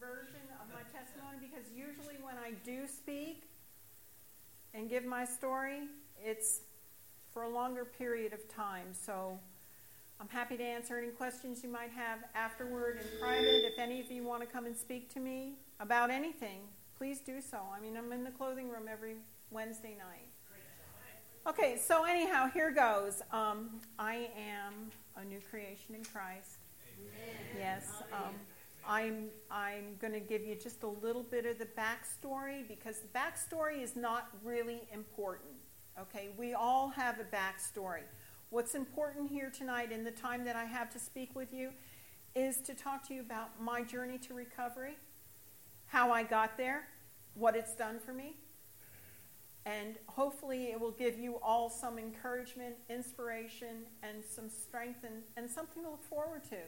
version of my testimony because usually when I do speak and give my story, it's for a longer period of time. So I'm happy to answer any questions you might have afterward in private. If any of you want to come and speak to me about anything, please do so. I mean, I'm in the clothing room every Wednesday night. Okay, so anyhow, here goes. Um, I am a new creation in Christ. Amen. Yes. Um, I'm, I'm going to give you just a little bit of the backstory because the backstory is not really important. Okay, we all have a backstory. What's important here tonight in the time that I have to speak with you is to talk to you about my journey to recovery, how I got there, what it's done for me, and hopefully, it will give you all some encouragement, inspiration, and some strength and, and something to look forward to.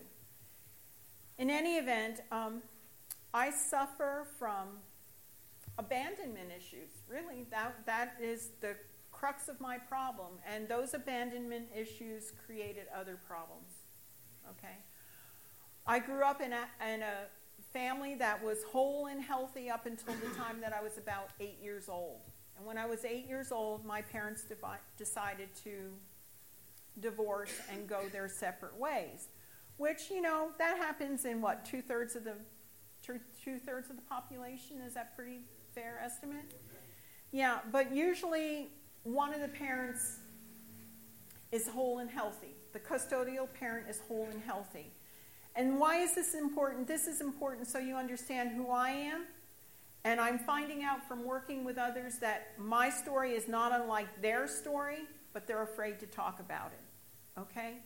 In any event, um, I suffer from abandonment issues. Really, that, that is the crux of my problem. And those abandonment issues created other problems. Okay? I grew up in a, in a family that was whole and healthy up until the time that I was about eight years old. And when I was eight years old, my parents devi- decided to divorce and go their separate ways. Which, you know, that happens in what, two thirds of the two thirds of the population? Is that pretty fair estimate? Yeah, but usually one of the parents is whole and healthy. The custodial parent is whole and healthy. And why is this important? This is important so you understand who I am and I'm finding out from working with others that my story is not unlike their story, but they're afraid to talk about it. Okay?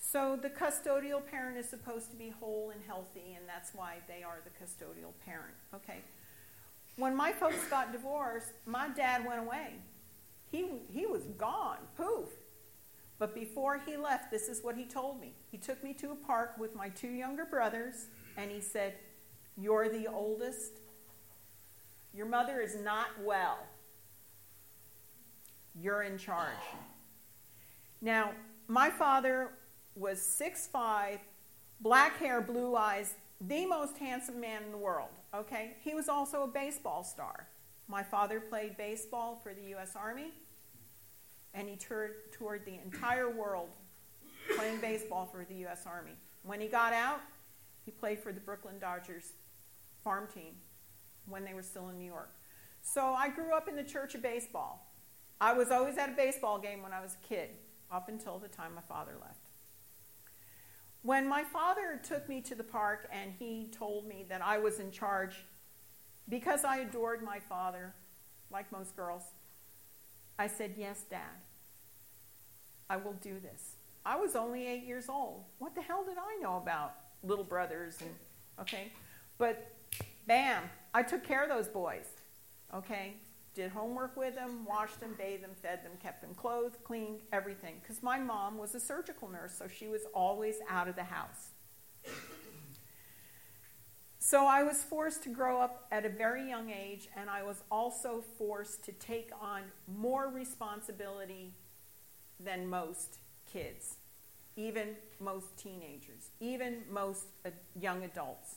So the custodial parent is supposed to be whole and healthy, and that's why they are the custodial parent. Okay? When my folks got divorced, my dad went away. He, he was gone, poof. But before he left, this is what he told me. He took me to a park with my two younger brothers, and he said, You're the oldest, your mother is not well. You're in charge. Now, my father was 6'5, black hair, blue eyes, the most handsome man in the world. Okay? He was also a baseball star. My father played baseball for the U.S. Army, and he toured, toured the entire world playing baseball for the U.S. Army. When he got out, he played for the Brooklyn Dodgers farm team when they were still in New York. So I grew up in the church of baseball. I was always at a baseball game when I was a kid, up until the time my father left. When my father took me to the park and he told me that I was in charge, because I adored my father, like most girls, I said, Yes, Dad, I will do this. I was only eight years old. What the hell did I know about little brothers and okay? But bam, I took care of those boys. Okay? Did homework with them, washed them, bathed them, fed them, kept them clothed, cleaned, everything. Because my mom was a surgical nurse, so she was always out of the house. So I was forced to grow up at a very young age, and I was also forced to take on more responsibility than most kids, even most teenagers, even most uh, young adults.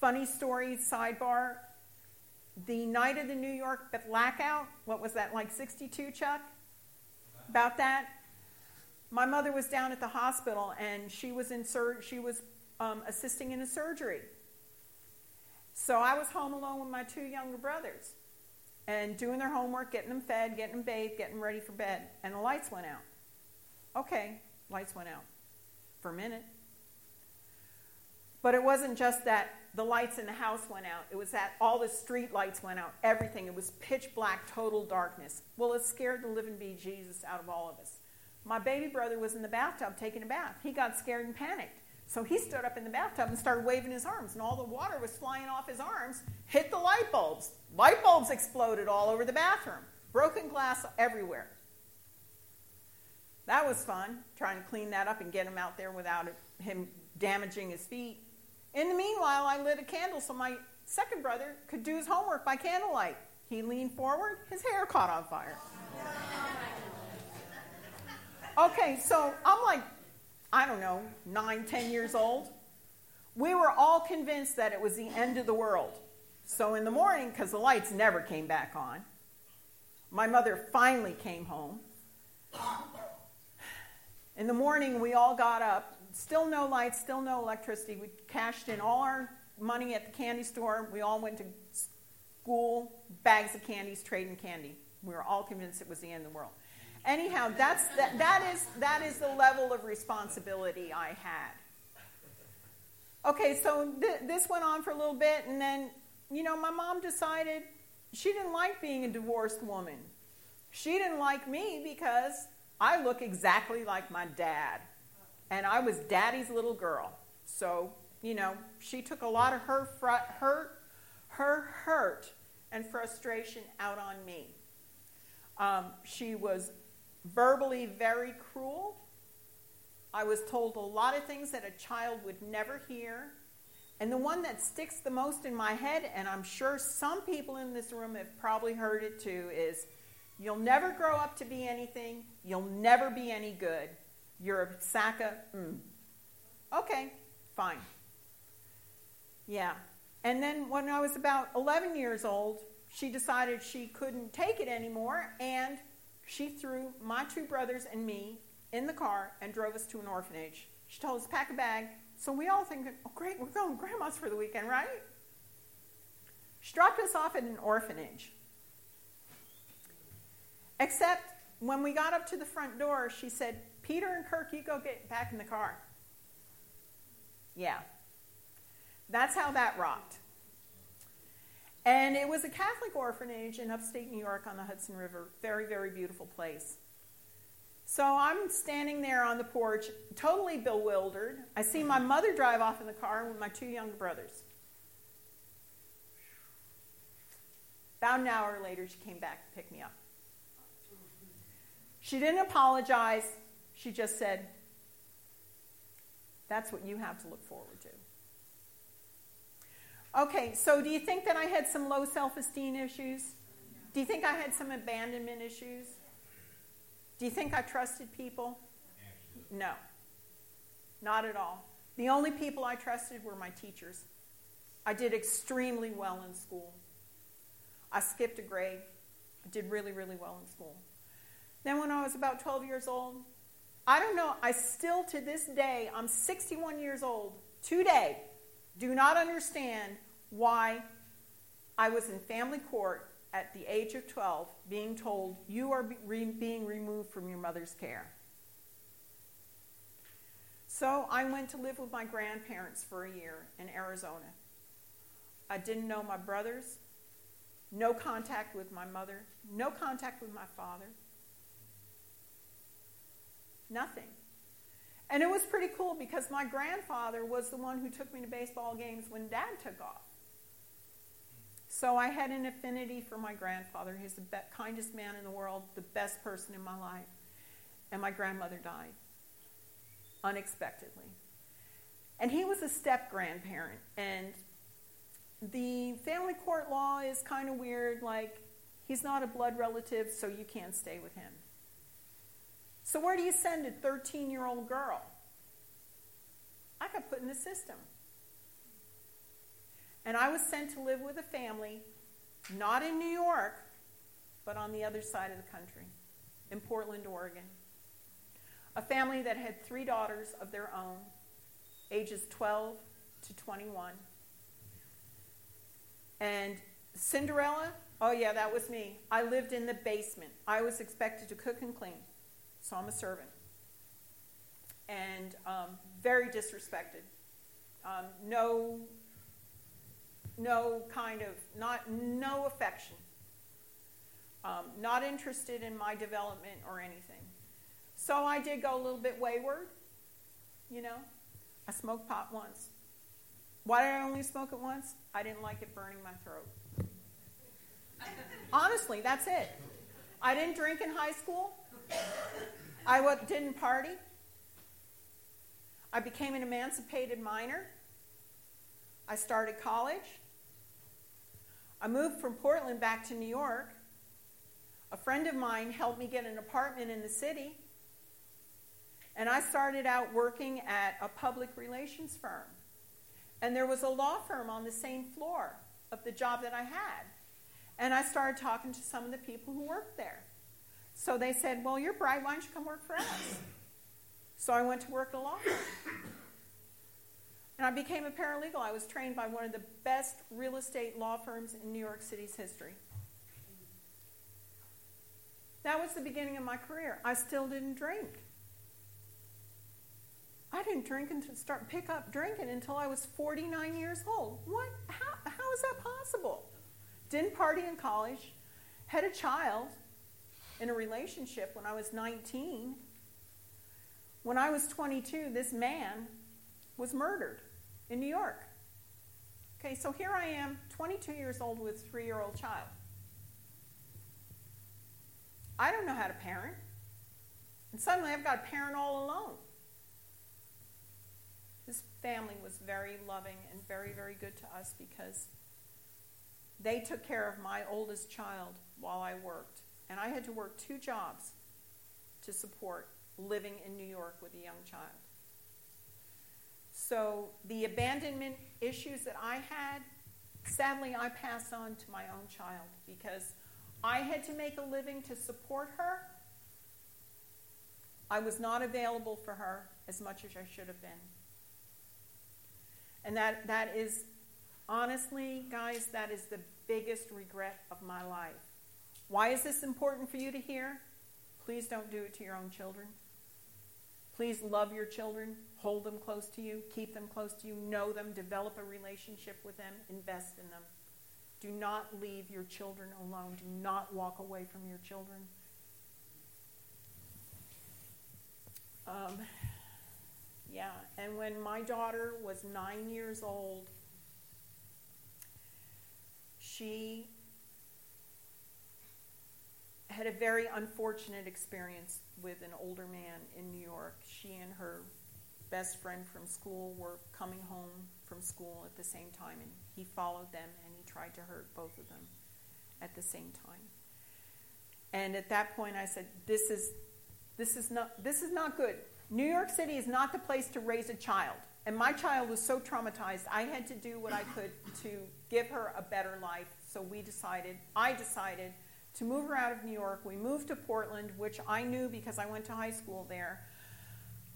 Funny story, sidebar. The night of the New York blackout, what was that, like 62, Chuck? About that? My mother was down at the hospital and she was, in sur- she was um, assisting in a surgery. So I was home alone with my two younger brothers and doing their homework, getting them fed, getting them bathed, getting them ready for bed. And the lights went out. Okay, lights went out for a minute. But it wasn't just that the lights in the house went out. It was that all the street lights went out, everything. It was pitch black, total darkness. Well, it scared the living Jesus out of all of us. My baby brother was in the bathtub taking a bath. He got scared and panicked. So he stood up in the bathtub and started waving his arms, and all the water was flying off his arms, hit the light bulbs. Light bulbs exploded all over the bathroom, broken glass everywhere. That was fun, trying to clean that up and get him out there without him damaging his feet. In the meanwhile, I lit a candle so my second brother could do his homework by candlelight. He leaned forward, his hair caught on fire. Okay, so I'm like, I don't know, nine, ten years old. we were all convinced that it was the end of the world. So in the morning, because the lights never came back on, my mother finally came home. In the morning, we all got up. Still no lights, still no electricity. We cashed in all our money at the candy store. We all went to school, bags of candies, trading candy. We were all convinced it was the end of the world. Anyhow, that's, that, that, is, that is the level of responsibility I had. Okay, so th- this went on for a little bit, and then, you know, my mom decided she didn't like being a divorced woman. She didn't like me because I look exactly like my dad, and I was daddy's little girl. So, you know, she took a lot of her fr- hurt, her hurt and frustration out on me. Um, she was verbally very cruel. I was told a lot of things that a child would never hear. And the one that sticks the most in my head, and I'm sure some people in this room have probably heard it too, is you'll never grow up to be anything, you'll never be any good. You're a sack of, mm. Okay, fine. Yeah. And then when I was about 11 years old, she decided she couldn't take it anymore, and she threw my two brothers and me in the car and drove us to an orphanage. She told us pack a bag. So we all think, oh, great, we're going grandma's for the weekend, right? She dropped us off at an orphanage. Except when we got up to the front door, she said, Peter and Kirk, you go get back in the car. Yeah. That's how that rocked. And it was a Catholic orphanage in upstate New York on the Hudson River. Very, very beautiful place. So I'm standing there on the porch, totally bewildered. I see my mother drive off in the car with my two younger brothers. About an hour later, she came back to pick me up. She didn't apologize. She just said, That's what you have to look forward to. Okay, so do you think that I had some low self esteem issues? Do you think I had some abandonment issues? Do you think I trusted people? No, not at all. The only people I trusted were my teachers. I did extremely well in school. I skipped a grade. I did really, really well in school. Then, when I was about 12 years old, I don't know, I still to this day, I'm 61 years old, today, do not understand why I was in family court at the age of 12 being told, You are re- being removed from your mother's care. So I went to live with my grandparents for a year in Arizona. I didn't know my brothers, no contact with my mother, no contact with my father. Nothing. And it was pretty cool because my grandfather was the one who took me to baseball games when dad took off. So I had an affinity for my grandfather. He's the be- kindest man in the world, the best person in my life. And my grandmother died unexpectedly. And he was a step grandparent. And the family court law is kind of weird. Like, he's not a blood relative, so you can't stay with him. So, where do you send a 13 year old girl? I got put in the system. And I was sent to live with a family, not in New York, but on the other side of the country, in Portland, Oregon. A family that had three daughters of their own, ages 12 to 21. And Cinderella, oh yeah, that was me. I lived in the basement. I was expected to cook and clean, so I'm a servant. And um, very disrespected. Um, no no kind of, not, no affection. Um, not interested in my development or anything. So I did go a little bit wayward, you know. I smoked pot once. Why did I only smoke it once? I didn't like it burning my throat. Honestly, that's it. I didn't drink in high school. I didn't party. I became an emancipated minor. I started college. I moved from Portland back to New York. A friend of mine helped me get an apartment in the city. And I started out working at a public relations firm. And there was a law firm on the same floor of the job that I had. And I started talking to some of the people who worked there. So they said, Well, you're bright. Why don't you come work for us? So I went to work at a law firm. And I became a paralegal. I was trained by one of the best real estate law firms in New York City's history. That was the beginning of my career. I still didn't drink. I didn't drink and start pick up drinking until I was 49 years old. What? How, how is that possible? Didn't party in college. Had a child in a relationship when I was 19. When I was 22, this man was murdered in New York. Okay, so here I am, 22 years old with a three year old child. I don't know how to parent. And suddenly I've got a parent all alone. This family was very loving and very, very good to us because they took care of my oldest child while I worked. And I had to work two jobs to support living in New York with a young child. So the abandonment issues that I had, sadly, I passed on to my own child because I had to make a living to support her. I was not available for her as much as I should have been. And that, that is, honestly, guys, that is the biggest regret of my life. Why is this important for you to hear? Please don't do it to your own children. Please love your children, hold them close to you, keep them close to you, know them, develop a relationship with them, invest in them. Do not leave your children alone. Do not walk away from your children. Um, yeah, and when my daughter was nine years old, she had a very unfortunate experience with an older man in New York. She and her best friend from school were coming home from school at the same time, and he followed them and he tried to hurt both of them at the same time. And at that point, I said, "This is, this is not, this is not good. New York City is not the place to raise a child." And my child was so traumatized, I had to do what I could to give her a better life. So we decided, I decided to move her out of New York. We moved to Portland, which I knew because I went to high school there.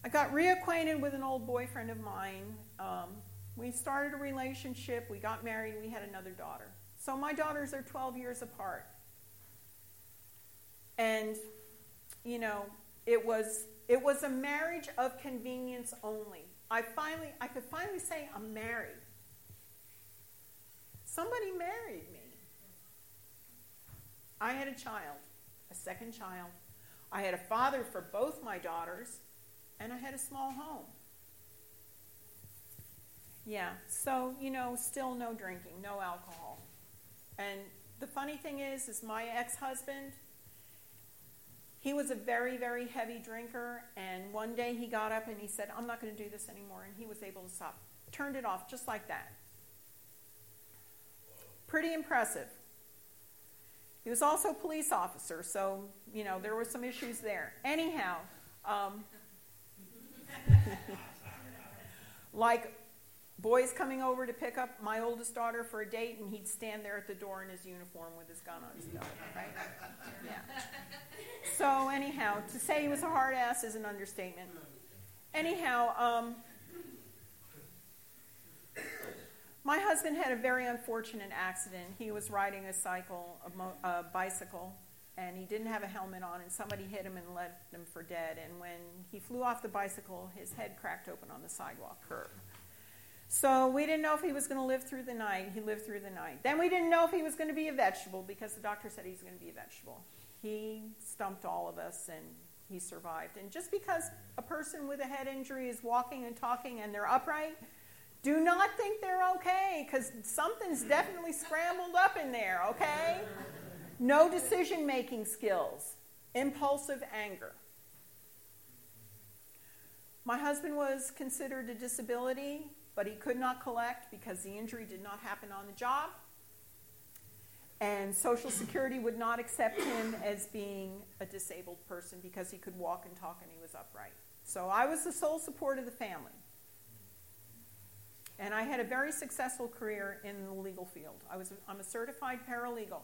I got reacquainted with an old boyfriend of mine. Um, we started a relationship, we got married, we had another daughter. So my daughters are 12 years apart. And, you know, it was, it was a marriage of convenience only. I finally, I could finally say I'm married. Somebody married me. I had a child, a second child. I had a father for both my daughters, and I had a small home. Yeah, so, you know, still no drinking, no alcohol. And the funny thing is, is my ex-husband, he was a very, very heavy drinker, and one day he got up and he said, I'm not going to do this anymore, and he was able to stop. Turned it off just like that. Pretty impressive. He was also a police officer, so, you know, there were some issues there. Anyhow, um, like boys coming over to pick up my oldest daughter for a date, and he'd stand there at the door in his uniform with his gun on his belt, right? Yeah. So, anyhow, to say he was a hard ass is an understatement. Anyhow, um, my husband had a very unfortunate accident. He was riding a cycle, a, mo- a bicycle, and he didn't have a helmet on, and somebody hit him and left him for dead. And when he flew off the bicycle, his head cracked open on the sidewalk curb. So we didn't know if he was going to live through the night. He lived through the night. Then we didn't know if he was going to be a vegetable because the doctor said he was going to be a vegetable. He stumped all of us and he survived. And just because a person with a head injury is walking and talking and they're upright, do not think they're okay because something's definitely scrambled up in there, okay? No decision making skills, impulsive anger. My husband was considered a disability but he could not collect because the injury did not happen on the job. And Social Security would not accept him as being a disabled person because he could walk and talk and he was upright. So I was the sole support of the family. And I had a very successful career in the legal field. I was, I'm a certified paralegal.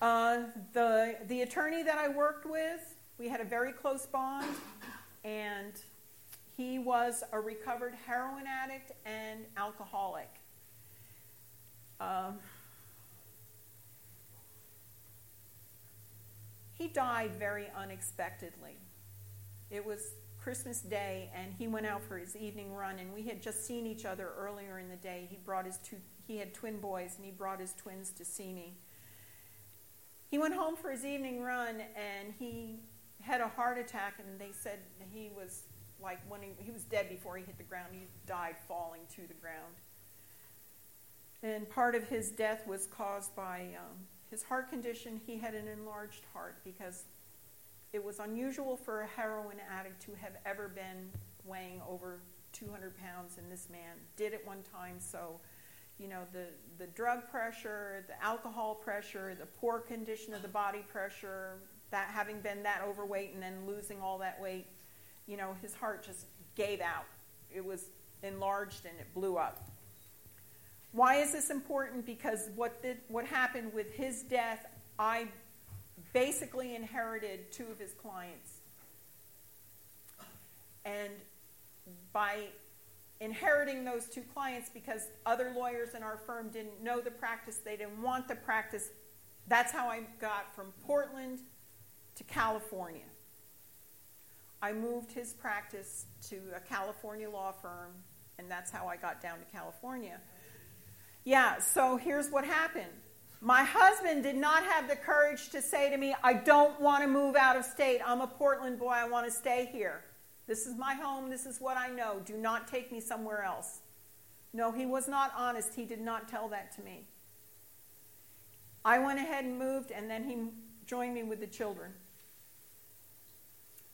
Uh, the, the attorney that I worked with, we had a very close bond, and he was a recovered heroin addict and alcoholic. Um, he died very unexpectedly. It was Christmas Day, and he went out for his evening run, and we had just seen each other earlier in the day. He brought his two, he had twin boys, and he brought his twins to see me. He went home for his evening run, and he had a heart attack, and they said he was like when he, he was dead before he hit the ground. He died falling to the ground. And part of his death was caused by um, his heart condition. He had an enlarged heart because it was unusual for a heroin addict to have ever been weighing over 200 pounds, and this man did at one time. So, you know, the, the drug pressure, the alcohol pressure, the poor condition of the body pressure, that having been that overweight and then losing all that weight, you know, his heart just gave out. It was enlarged and it blew up. Why is this important? Because what did, what happened with his death, I basically inherited two of his clients. And by inheriting those two clients because other lawyers in our firm didn't know the practice, they didn't want the practice, that's how I got from Portland to California. I moved his practice to a California law firm, and that's how I got down to California. Yeah, so here's what happened. My husband did not have the courage to say to me, I don't want to move out of state. I'm a Portland boy. I want to stay here. This is my home. This is what I know. Do not take me somewhere else. No, he was not honest. He did not tell that to me. I went ahead and moved, and then he joined me with the children.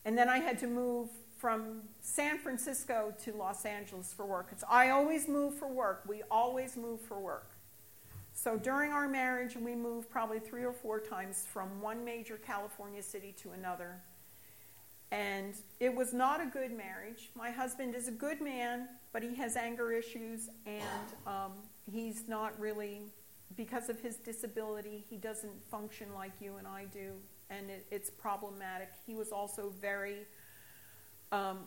And then I had to move from San Francisco to Los Angeles for work. It's, I always move for work. We always move for work. So during our marriage, we moved probably three or four times from one major California city to another. And it was not a good marriage. My husband is a good man, but he has anger issues, and um, he's not really, because of his disability, he doesn't function like you and I do and it, it's problematic. He was also very um,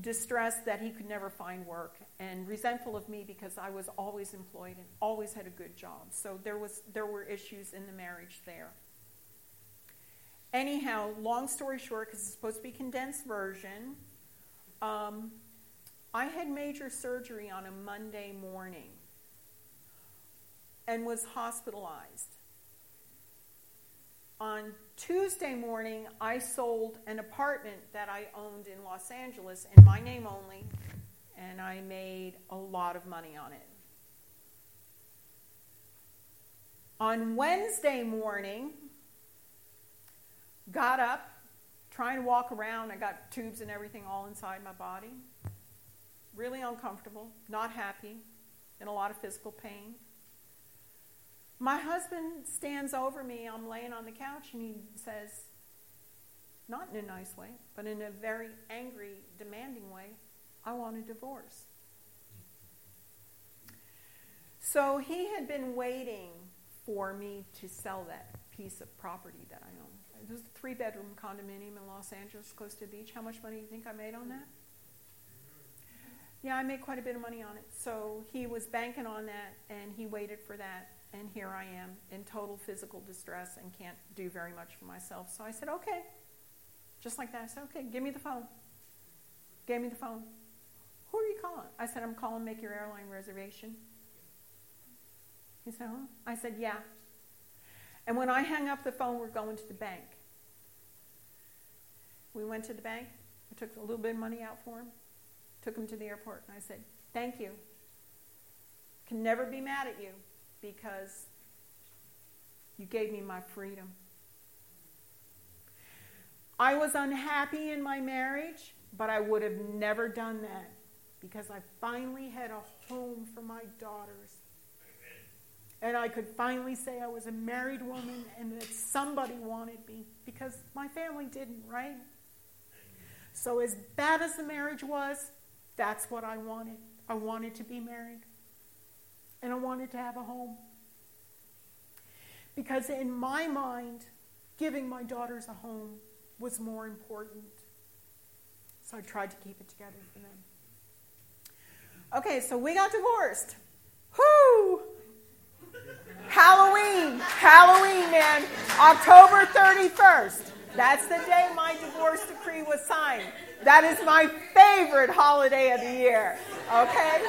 distressed that he could never find work and resentful of me because I was always employed and always had a good job. So there was there were issues in the marriage there. Anyhow, long story short, because it's supposed to be condensed version, um, I had major surgery on a Monday morning and was hospitalized on Tuesday morning, I sold an apartment that I owned in Los Angeles in my name only, and I made a lot of money on it. On Wednesday morning, got up, trying to walk around. I got tubes and everything all inside my body. Really uncomfortable, not happy, in a lot of physical pain. My husband stands over me. I'm laying on the couch and he says, not in a nice way, but in a very angry, demanding way, I want a divorce. So he had been waiting for me to sell that piece of property that I own. It was a three bedroom condominium in Los Angeles, close to the beach. How much money do you think I made on that? Yeah, I made quite a bit of money on it. So he was banking on that and he waited for that and here I am in total physical distress and can't do very much for myself. So I said, okay. Just like that. I said, okay, give me the phone. Gave me the phone. Calling? I said, I'm calling make your airline reservation. He said, huh? I said, yeah. And when I hung up the phone, we're going to the bank. We went to the bank. I took a little bit of money out for him, took him to the airport, and I said, thank you. Can never be mad at you because you gave me my freedom. I was unhappy in my marriage, but I would have never done that because I finally had a home for my daughters. And I could finally say I was a married woman and that somebody wanted me because my family didn't, right? So, as bad as the marriage was, that's what I wanted. I wanted to be married. And I wanted to have a home. Because in my mind, giving my daughters a home was more important. So I tried to keep it together for them. Okay, so we got divorced. Whoo! Halloween, Halloween, man. October 31st. That's the day my divorce decree was signed. That is my favorite holiday of the year. Okay?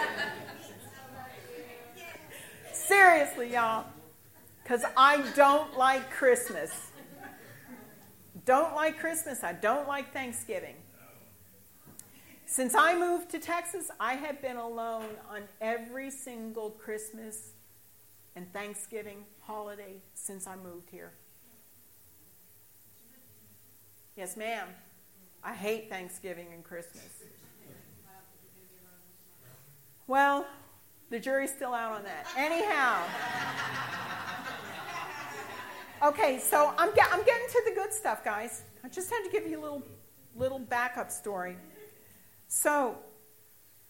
Seriously, y'all. Because I don't like Christmas. Don't like Christmas. I don't like Thanksgiving. Since I moved to Texas, I have been alone on every single Christmas and Thanksgiving holiday since I moved here. Yes, ma'am. I hate Thanksgiving and Christmas. Well, the jury's still out on that. Anyhow. Okay, so I'm, get, I'm getting to the good stuff, guys. I just had to give you a little, little backup story. So,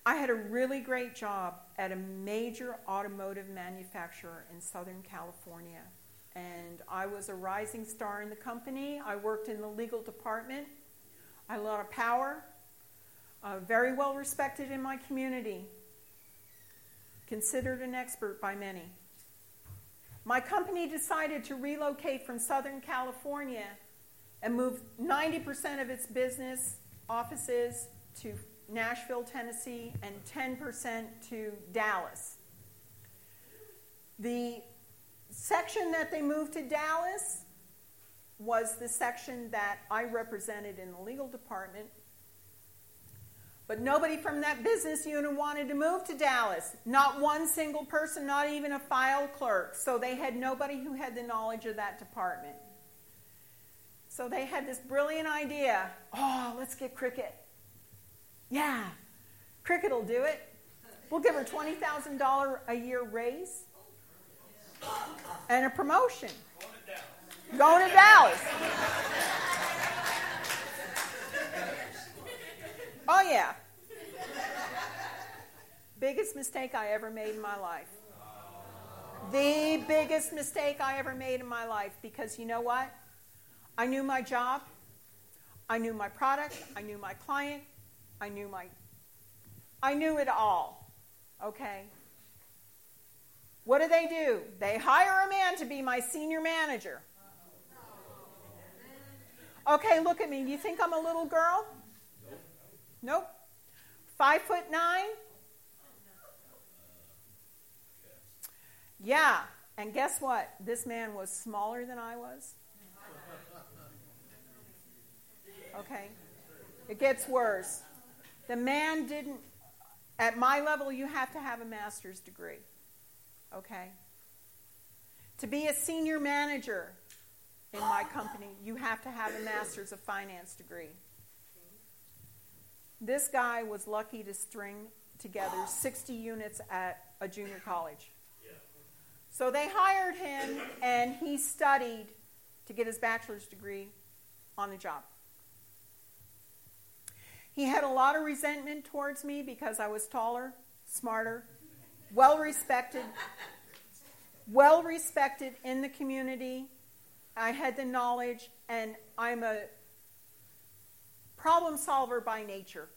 I had a really great job at a major automotive manufacturer in Southern California. And I was a rising star in the company. I worked in the legal department. I had a lot of power, uh, very well respected in my community, considered an expert by many. My company decided to relocate from Southern California and move 90% of its business offices to Nashville, Tennessee, and 10% to Dallas. The section that they moved to Dallas was the section that I represented in the legal department. But nobody from that business unit wanted to move to Dallas. Not one single person, not even a file clerk. So they had nobody who had the knowledge of that department. So they had this brilliant idea oh, let's get Cricket. Yeah, Cricket will do it. We'll give her $20,000 a year raise and a promotion. Going to Dallas. Oh, yeah. Biggest mistake I ever made in my life. The biggest mistake I ever made in my life because you know what? I knew my job, I knew my product, I knew my client, I knew my I knew it all. Okay? What do they do? They hire a man to be my senior manager. Okay, look at me. You think I'm a little girl? Nope. Five foot nine? Yeah. And guess what? This man was smaller than I was. Okay. It gets worse. The man didn't, at my level, you have to have a master's degree. Okay? To be a senior manager in my company, you have to have a master's of finance degree. This guy was lucky to string together 60 units at a junior college. So they hired him, and he studied to get his bachelor's degree on the job. He had a lot of resentment towards me because I was taller, smarter, well respected, well respected in the community. I had the knowledge, and I'm a problem solver by nature.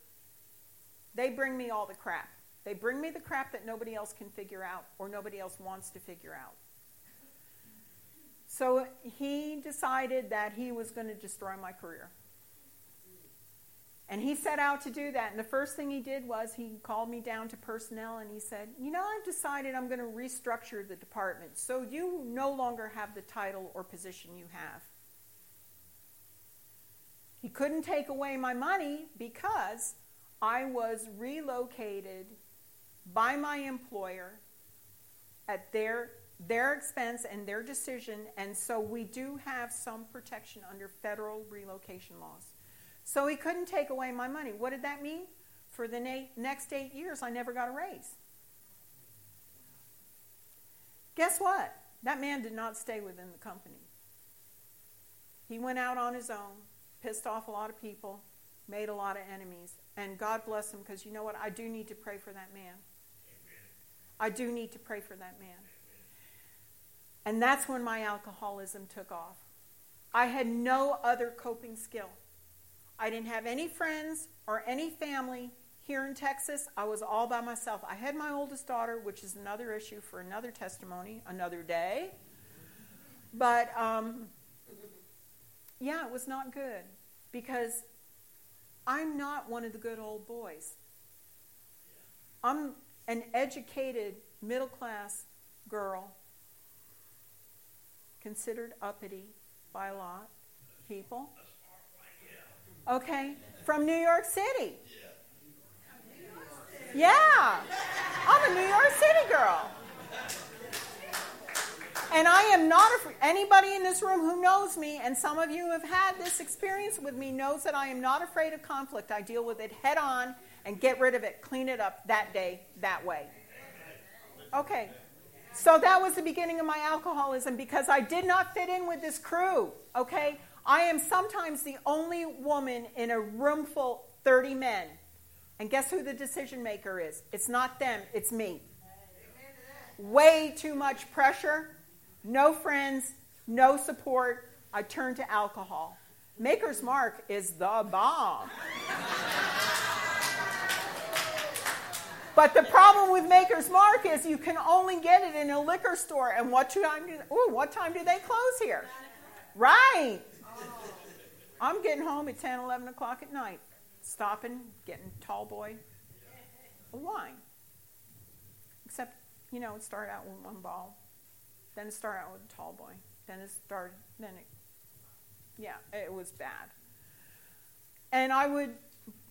They bring me all the crap. They bring me the crap that nobody else can figure out or nobody else wants to figure out. So he decided that he was going to destroy my career. And he set out to do that. And the first thing he did was he called me down to personnel and he said, You know, I've decided I'm going to restructure the department so you no longer have the title or position you have. He couldn't take away my money because I was relocated by my employer at their their expense and their decision and so we do have some protection under federal relocation laws. So he couldn't take away my money. What did that mean? For the na- next eight years, I never got a raise. Guess what? That man did not stay within the company. He went out on his own, pissed off a lot of people, made a lot of enemies, And God bless him because you know what? I do need to pray for that man. I do need to pray for that man. And that's when my alcoholism took off. I had no other coping skill. I didn't have any friends or any family here in Texas. I was all by myself. I had my oldest daughter, which is another issue for another testimony, another day. But um, yeah, it was not good because I'm not one of the good old boys. I'm an educated, middle class girl, considered uppity by a lot people. Okay, from New York City. Yeah, I'm a New York City girl. And I am not afraid. Anybody in this room who knows me, and some of you have had this experience with me, knows that I am not afraid of conflict. I deal with it head on and get rid of it, clean it up that day, that way. Okay. So that was the beginning of my alcoholism because I did not fit in with this crew. Okay? I am sometimes the only woman in a room full 30 men. And guess who the decision maker is? It's not them, it's me. Way too much pressure no friends, no support. I turn to alcohol. Maker's Mark is the bomb. But the problem with Maker's Mark is you can only get it in a liquor store. And what time do, ooh, what time do they close here? Right. I'm getting home at 10, 11 o'clock at night, stopping, getting tall boy a wine. Except, you know, it started out with one ball. Then it started out with a tall boy. Then it started, then it, yeah, it was bad. And I would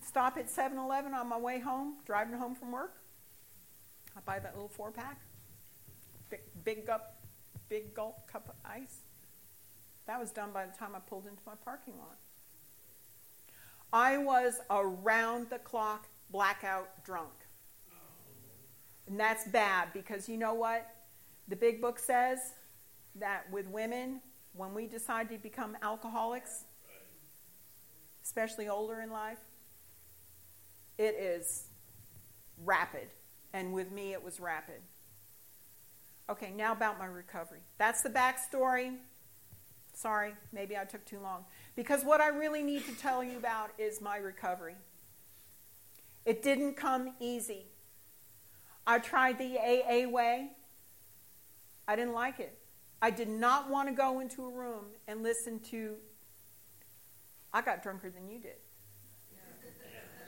stop at 7 Eleven on my way home, driving home from work. I'd buy that little four pack, big, big, gulp, big gulp cup of ice. That was done by the time I pulled into my parking lot. I was around the clock blackout drunk. And that's bad because you know what? The big book says that with women, when we decide to become alcoholics, especially older in life, it is rapid. And with me, it was rapid. Okay, now about my recovery. That's the backstory. Sorry, maybe I took too long. Because what I really need to tell you about is my recovery. It didn't come easy. I tried the AA way. I didn't like it. I did not want to go into a room and listen to, I got drunker than you did.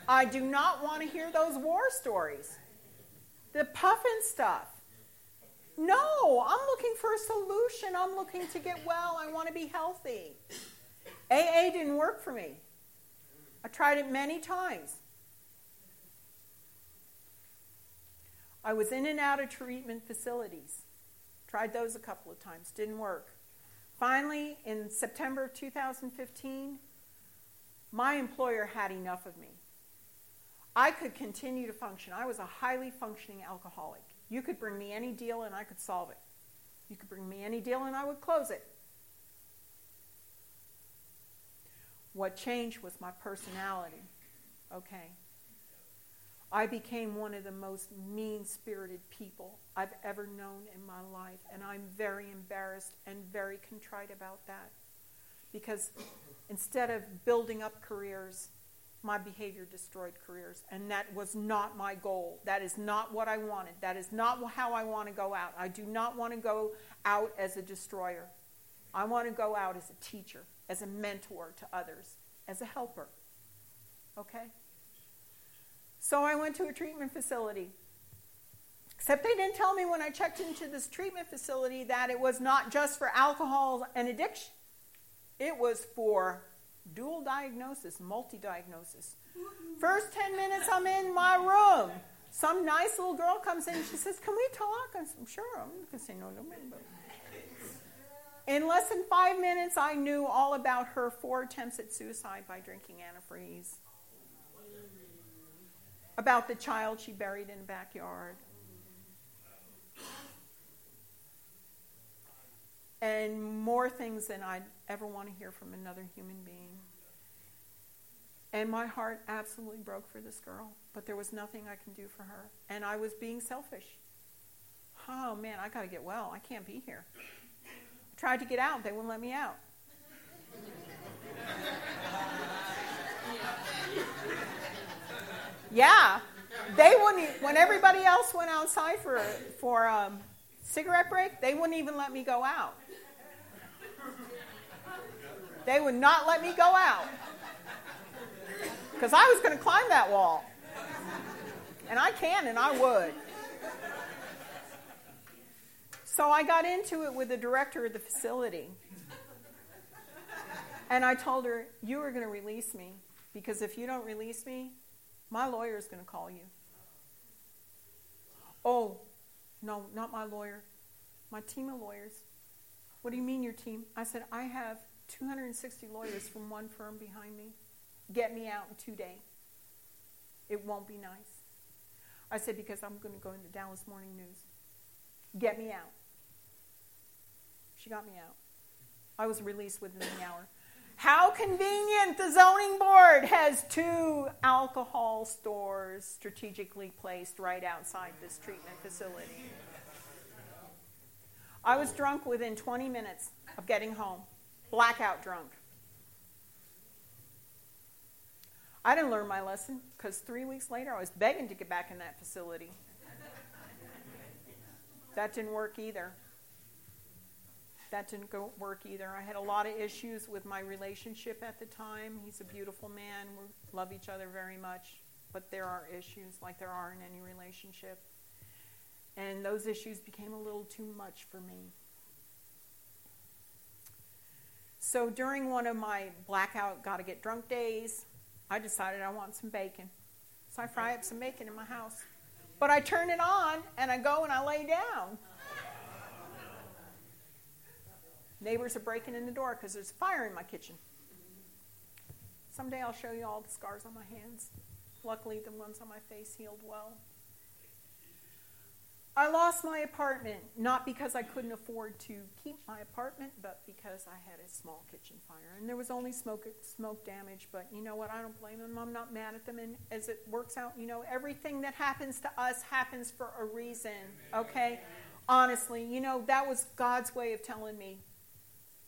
I do not want to hear those war stories, the puffin stuff. No, I'm looking for a solution. I'm looking to get well. I want to be healthy. AA didn't work for me. I tried it many times. I was in and out of treatment facilities. Tried those a couple of times, didn't work. Finally, in September 2015, my employer had enough of me. I could continue to function. I was a highly functioning alcoholic. You could bring me any deal and I could solve it. You could bring me any deal and I would close it. What changed was my personality. Okay. I became one of the most mean spirited people I've ever known in my life. And I'm very embarrassed and very contrite about that. Because instead of building up careers, my behavior destroyed careers. And that was not my goal. That is not what I wanted. That is not how I want to go out. I do not want to go out as a destroyer. I want to go out as a teacher, as a mentor to others, as a helper. Okay? So I went to a treatment facility. Except they didn't tell me when I checked into this treatment facility that it was not just for alcohol and addiction, it was for dual diagnosis, multi diagnosis. First 10 minutes I'm in my room. Some nice little girl comes in and she says, Can we talk? I'm sure. I'm going to say no, no, but. In less than five minutes, I knew all about her four attempts at suicide by drinking antifreeze about the child she buried in the backyard. And more things than I'd ever want to hear from another human being. And my heart absolutely broke for this girl, but there was nothing I can do for her. And I was being selfish. Oh man, I got to get well. I can't be here. I tried to get out, they wouldn't let me out. Yeah, they wouldn't. When everybody else went outside for for um, cigarette break, they wouldn't even let me go out. They would not let me go out because I was going to climb that wall, and I can, and I would. So I got into it with the director of the facility. And I told her, You are going to release me because if you don't release me, my lawyer is going to call you. Oh, no, not my lawyer. My team of lawyers. What do you mean, your team? I said, I have 260 lawyers from one firm behind me. Get me out in two days. It won't be nice. I said, because I'm going to go in the Dallas Morning News. Get me out. She got me out. I was released within the hour. How convenient the zoning board has two alcohol stores strategically placed right outside this treatment facility. I was drunk within 20 minutes of getting home, blackout drunk. I didn't learn my lesson because three weeks later I was begging to get back in that facility. That didn't work either that didn't go work either. I had a lot of issues with my relationship at the time. He's a beautiful man. We love each other very much, but there are issues like there are in any relationship. And those issues became a little too much for me. So during one of my blackout, gotta get drunk days, I decided I want some bacon. So I fry up some bacon in my house. But I turn it on and I go and I lay down. Neighbors are breaking in the door because there's a fire in my kitchen. Someday I'll show you all the scars on my hands. Luckily, the ones on my face healed well. I lost my apartment, not because I couldn't afford to keep my apartment, but because I had a small kitchen fire. And there was only smoke, smoke damage, but you know what? I don't blame them. I'm not mad at them. And as it works out, you know, everything that happens to us happens for a reason, okay? Honestly, you know, that was God's way of telling me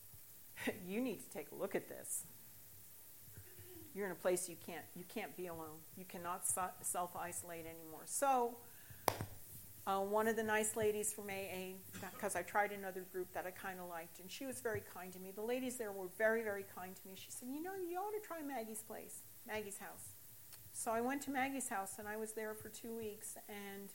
you need to take a look at this. You're in a place you can't you can't be alone. You cannot self isolate anymore. So, uh, one of the nice ladies from AA, because I tried another group that I kind of liked, and she was very kind to me. The ladies there were very very kind to me. She said, "You know, you ought to try Maggie's place, Maggie's house." So I went to Maggie's house, and I was there for two weeks, and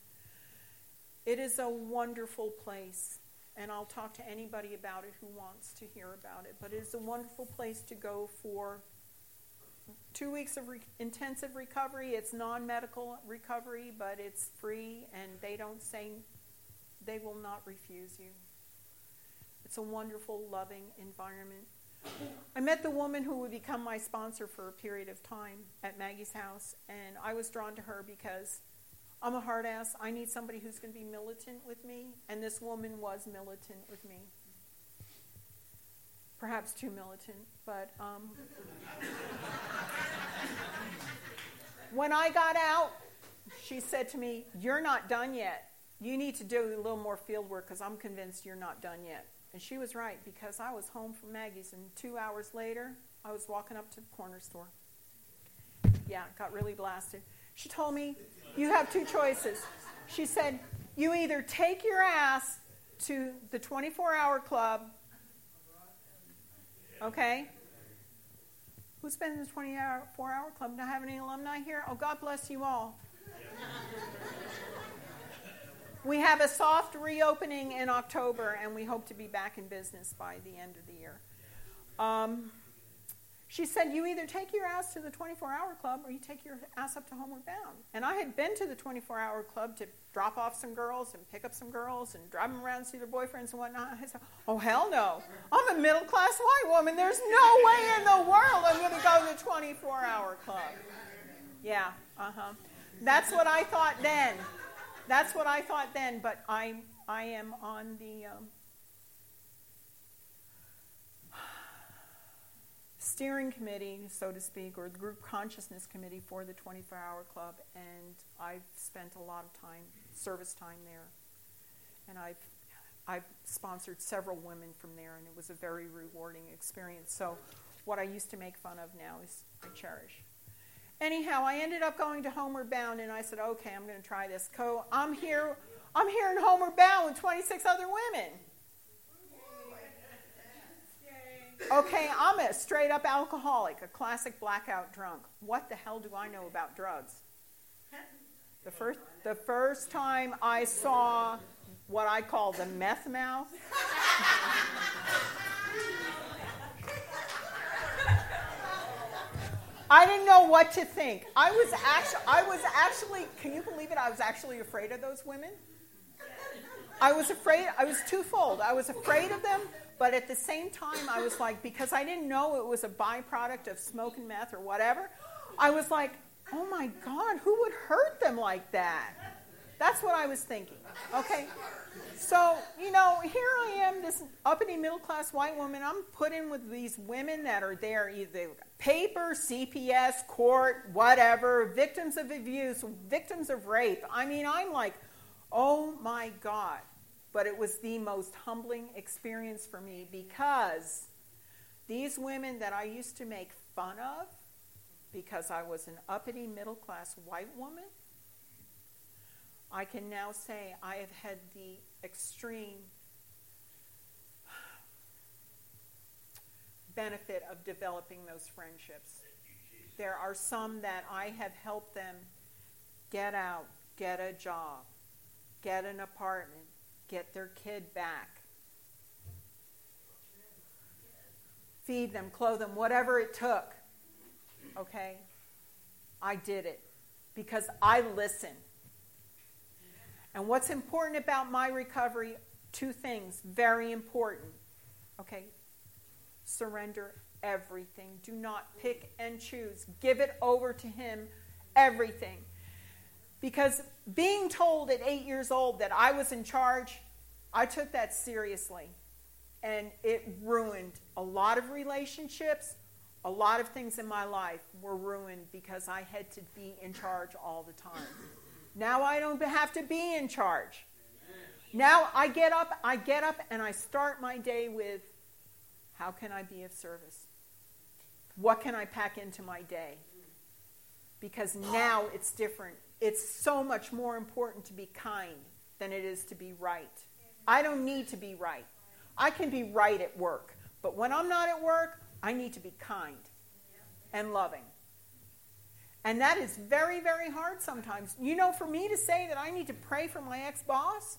it is a wonderful place and I'll talk to anybody about it who wants to hear about it. But it's a wonderful place to go for two weeks of re- intensive recovery. It's non medical recovery, but it's free, and they don't say, they will not refuse you. It's a wonderful, loving environment. I met the woman who would become my sponsor for a period of time at Maggie's house, and I was drawn to her because I'm a hard ass. I need somebody who's going to be militant with me. And this woman was militant with me. Perhaps too militant, but um, when I got out, she said to me, You're not done yet. You need to do a little more field work because I'm convinced you're not done yet. And she was right because I was home from Maggie's, and two hours later, I was walking up to the corner store. Yeah, got really blasted. She told me, You have two choices. She said, You either take your ass to the 24 hour club, okay? Who's been in the 24 hour club? Do I have any alumni here? Oh, God bless you all. we have a soft reopening in October, and we hope to be back in business by the end of the year. Um, she said, You either take your ass to the 24 hour club or you take your ass up to Homeward Bound. And I had been to the 24 hour club to drop off some girls and pick up some girls and drive them around to see their boyfriends and whatnot. I said, Oh, hell no. I'm a middle class white woman. There's no way in the world I'm going to go to the 24 hour club. Yeah, uh huh. That's what I thought then. That's what I thought then, but I, I am on the. Um, steering committee, so to speak, or the group consciousness committee for the 24 Hour Club, and I've spent a lot of time, service time there. And I've, I've sponsored several women from there, and it was a very rewarding experience. So, what I used to make fun of now is I cherish. Anyhow, I ended up going to Homeward Bound, and I said, okay, I'm going to try this. Co, I'm here, I'm here in Homeward Bound with 26 other women. Okay, I'm a straight up alcoholic, a classic blackout drunk. What the hell do I know about drugs? The first, the first time I saw what I call the meth mouth. I didn't know what to think. I was actually, I was actually, can you believe it? I was actually afraid of those women. I was afraid, I was twofold. I was afraid of them, but at the same time, I was like, because I didn't know it was a byproduct of smoking meth or whatever, I was like, oh my God, who would hurt them like that? That's what I was thinking. Okay? So, you know, here I am, this uppity middle class white woman. I'm put in with these women that are there, either paper, CPS, court, whatever, victims of abuse, victims of rape. I mean, I'm like, oh my God. But it was the most humbling experience for me because these women that I used to make fun of because I was an uppity middle class white woman, I can now say I have had the extreme benefit of developing those friendships. There are some that I have helped them get out, get a job, get an apartment, get their kid back, feed them, clothe them, whatever it took. Okay? I did it because I listened. And what's important about my recovery? Two things, very important. Okay? Surrender everything. Do not pick and choose. Give it over to Him, everything. Because being told at eight years old that I was in charge, I took that seriously. And it ruined a lot of relationships. A lot of things in my life were ruined because I had to be in charge all the time. Now I don't have to be in charge. Now I get up, I get up and I start my day with how can I be of service? What can I pack into my day? Because now it's different. It's so much more important to be kind than it is to be right. I don't need to be right. I can be right at work. But when I'm not at work, I need to be kind and loving. And that is very, very hard sometimes. You know, for me to say that I need to pray for my ex boss,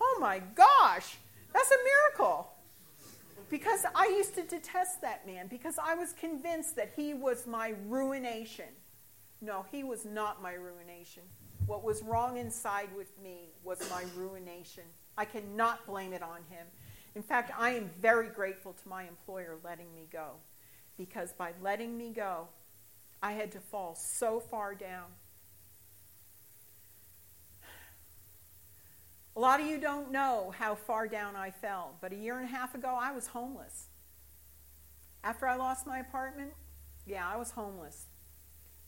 oh my gosh, that's a miracle. Because I used to detest that man because I was convinced that he was my ruination. No, he was not my ruination. What was wrong inside with me was my ruination. I cannot blame it on him. In fact, I am very grateful to my employer letting me go because by letting me go, I had to fall so far down. A lot of you don't know how far down I fell, but a year and a half ago, I was homeless. After I lost my apartment, yeah, I was homeless.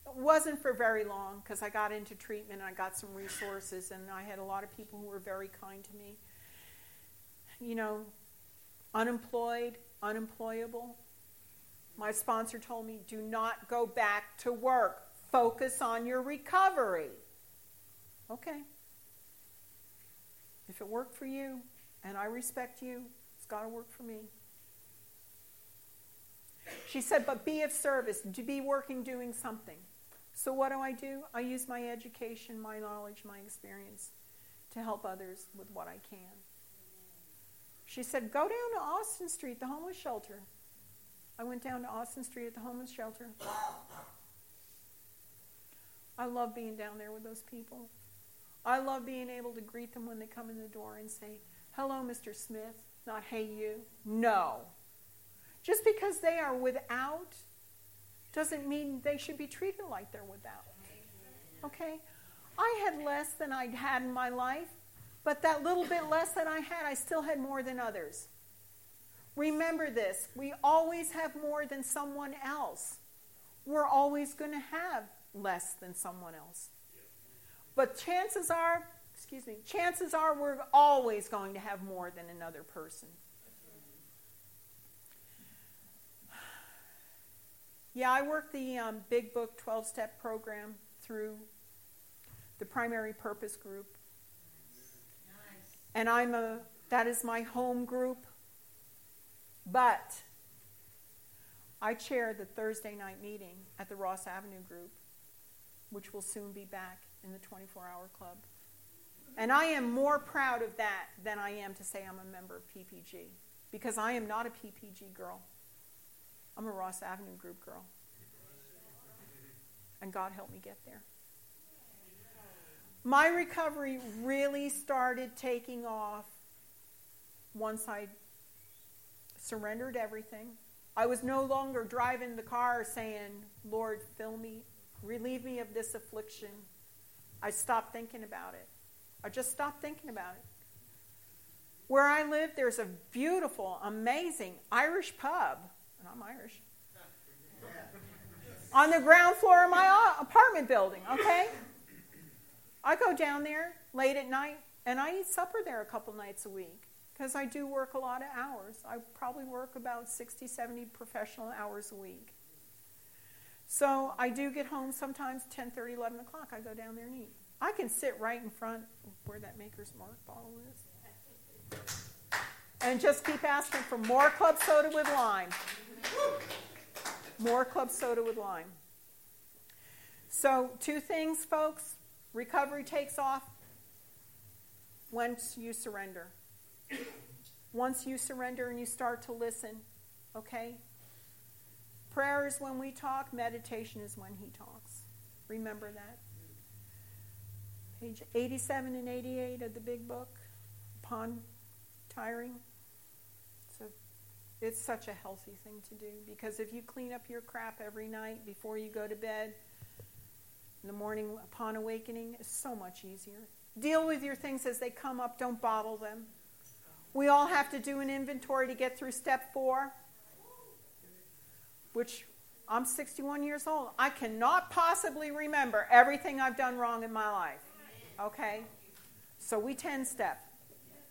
It wasn't for very long because I got into treatment and I got some resources, and I had a lot of people who were very kind to me. You know, unemployed, unemployable, my sponsor told me, do not go back to work. Focus on your recovery. Okay. If it worked for you, and I respect you, it's got to work for me. She said, but be of service, to be working doing something. So what do I do? I use my education, my knowledge, my experience to help others with what I can. She said, go down to Austin Street, the homeless shelter. I went down to Austin Street at the homeless shelter. I love being down there with those people. I love being able to greet them when they come in the door and say, Hello, Mr. Smith, not hey you. No. Just because they are without doesn't mean they should be treated like they're without. Okay? I had less than I'd had in my life, but that little bit less that I had, I still had more than others. Remember this we always have more than someone else. We're always going to have less than someone else. But chances are, excuse me, chances are we're always going to have more than another person. Yeah, I work the um, Big Book 12 step program through the primary purpose group. Nice. And I'm a, that is my home group. But I chair the Thursday night meeting at the Ross Avenue group, which will soon be back in the 24 hour club. And I am more proud of that than I am to say I'm a member of PPG because I am not a PPG girl. I'm a Ross Avenue group girl. And God help me get there. My recovery really started taking off once I surrendered everything. I was no longer driving the car saying, Lord, fill me, relieve me of this affliction. I stopped thinking about it. I just stopped thinking about it. Where I live, there's a beautiful, amazing Irish pub, and I'm Irish, on the ground floor of my apartment building, okay? I go down there late at night and I eat supper there a couple nights a week because I do work a lot of hours. I probably work about 60, 70 professional hours a week. So I do get home sometimes 10, 30, 11 o'clock. I go down there and eat. I can sit right in front where that Maker's Mark bottle is and just keep asking for more club soda with lime. More club soda with lime. So, two things, folks. Recovery takes off once you surrender. Once you surrender and you start to listen, okay? Prayer is when we talk, meditation is when he talks. Remember that. Page 87 and 88 of the big book, upon tiring. It's such a healthy thing to do because if you clean up your crap every night before you go to bed, in the morning upon awakening, it's so much easier. Deal with your things as they come up, don't bottle them. We all have to do an inventory to get through step four, which I'm 61 years old. I cannot possibly remember everything I've done wrong in my life. Okay? So we 10 step.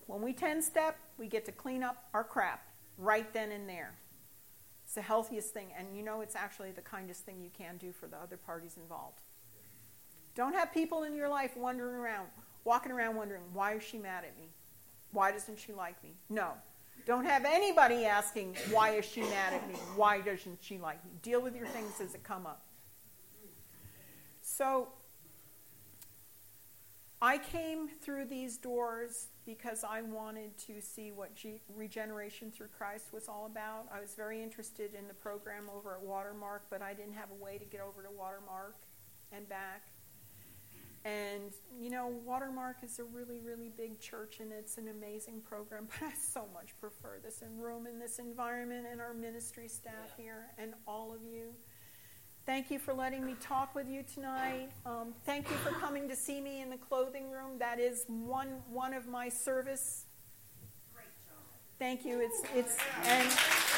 When we 10 step, we get to clean up our crap right then and there. It's the healthiest thing, and you know it's actually the kindest thing you can do for the other parties involved. Don't have people in your life wandering around, walking around wondering, why is she mad at me? Why doesn't she like me? No. Don't have anybody asking, why is she mad at me? Why doesn't she like me? Deal with your things as it come up. So I came through these doors because I wanted to see what G- regeneration through Christ was all about. I was very interested in the program over at Watermark, but I didn't have a way to get over to Watermark and back. And, you know, Watermark is a really, really big church and it's an amazing program, but I so much prefer this in room and this environment and our ministry staff here and all of you. Thank you for letting me talk with you tonight. Um, thank you for coming to see me in the clothing room. That is one one of my service. Great job. Thank you. It's it's and.